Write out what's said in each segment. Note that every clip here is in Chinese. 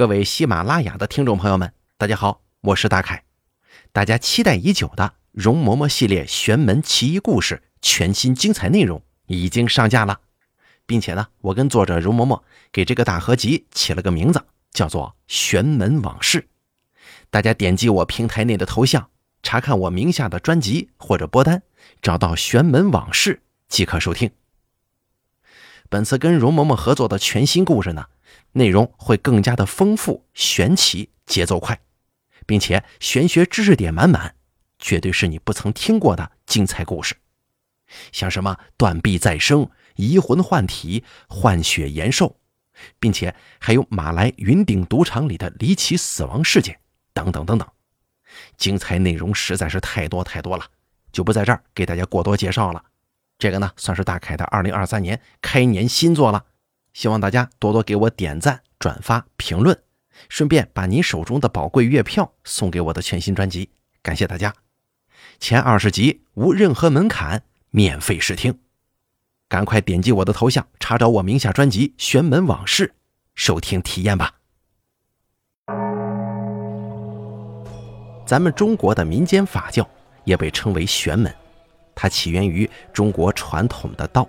各位喜马拉雅的听众朋友们，大家好，我是大凯。大家期待已久的容嬷嬷系列玄门奇异故事全新精彩内容已经上架了，并且呢，我跟作者容嬷嬷给这个大合集起了个名字，叫做《玄门往事》。大家点击我平台内的头像，查看我名下的专辑或者播单，找到《玄门往事》即可收听。本次跟容嬷嬷合作的全新故事呢，内容会更加的丰富、玄奇、节奏快，并且玄学知识点满满，绝对是你不曾听过的精彩故事。像什么断臂再生、移魂换体、换血延寿，并且还有马来云顶赌场里的离奇死亡事件等等等等，精彩内容实在是太多太多了，就不在这儿给大家过多介绍了。这个呢，算是大凯的二零二三年开年新作了，希望大家多多给我点赞、转发、评论，顺便把您手中的宝贵月票送给我的全新专辑，感谢大家！前二十集无任何门槛，免费试听，赶快点击我的头像，查找我名下专辑《玄门往事》，收听体验吧。咱们中国的民间法教也被称为玄门。它起源于中国传统的道，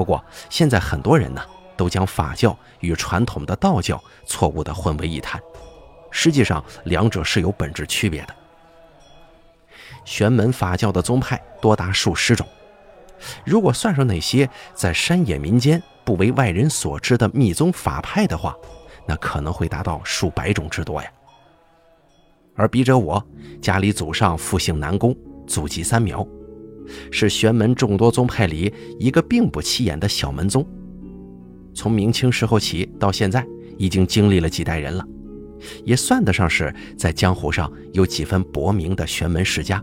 不过现在很多人呢都将法教与传统的道教错误的混为一谈，实际上两者是有本质区别的。玄门法教的宗派多达数十种，如果算上那些在山野民间不为外人所知的密宗法派的话，那可能会达到数百种之多呀。而笔者我家里祖上复姓南宫。祖籍三苗，是玄门众多宗派里一个并不起眼的小门宗。从明清时候起到现在，已经经历了几代人了，也算得上是在江湖上有几分薄名的玄门世家。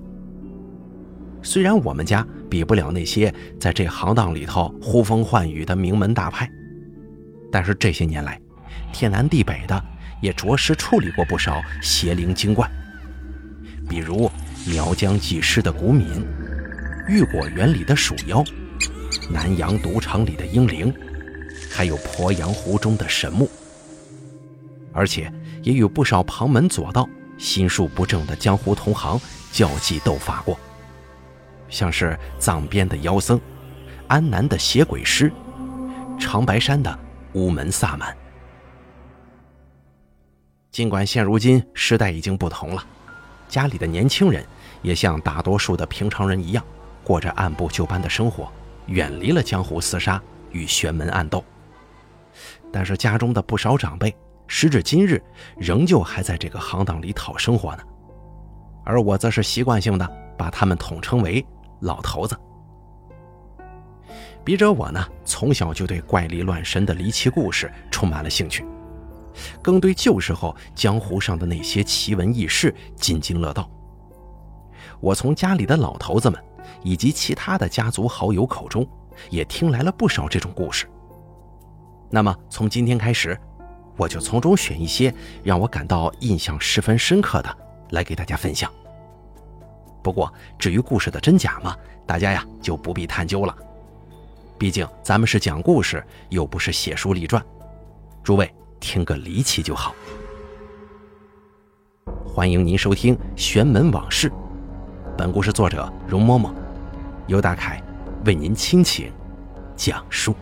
虽然我们家比不了那些在这行当里头呼风唤雨的名门大派，但是这些年来，天南地北的也着实处理过不少邪灵精怪，比如。苗疆祭师的古敏，玉果园里的鼠妖，南洋赌场里的英灵，还有鄱阳湖中的神木，而且也有不少旁门左道、心术不正的江湖同行交际斗法过，像是藏边的妖僧，安南的邪鬼师，长白山的乌门萨满。尽管现如今时代已经不同了，家里的年轻人。也像大多数的平常人一样，过着按部就班的生活，远离了江湖厮杀与玄门暗斗。但是家中的不少长辈，时至今日仍旧还在这个行当里讨生活呢。而我则是习惯性的把他们统称为“老头子”。笔者我呢，从小就对怪力乱神的离奇故事充满了兴趣，更对旧时候江湖上的那些奇闻异事津津乐道。我从家里的老头子们以及其他的家族好友口中，也听来了不少这种故事。那么从今天开始，我就从中选一些让我感到印象十分深刻的来给大家分享。不过至于故事的真假嘛，大家呀就不必探究了。毕竟咱们是讲故事，又不是写书立传。诸位听个离奇就好。欢迎您收听《玄门往事》。本故事作者容嬷嬷，由大凯为您倾情讲述。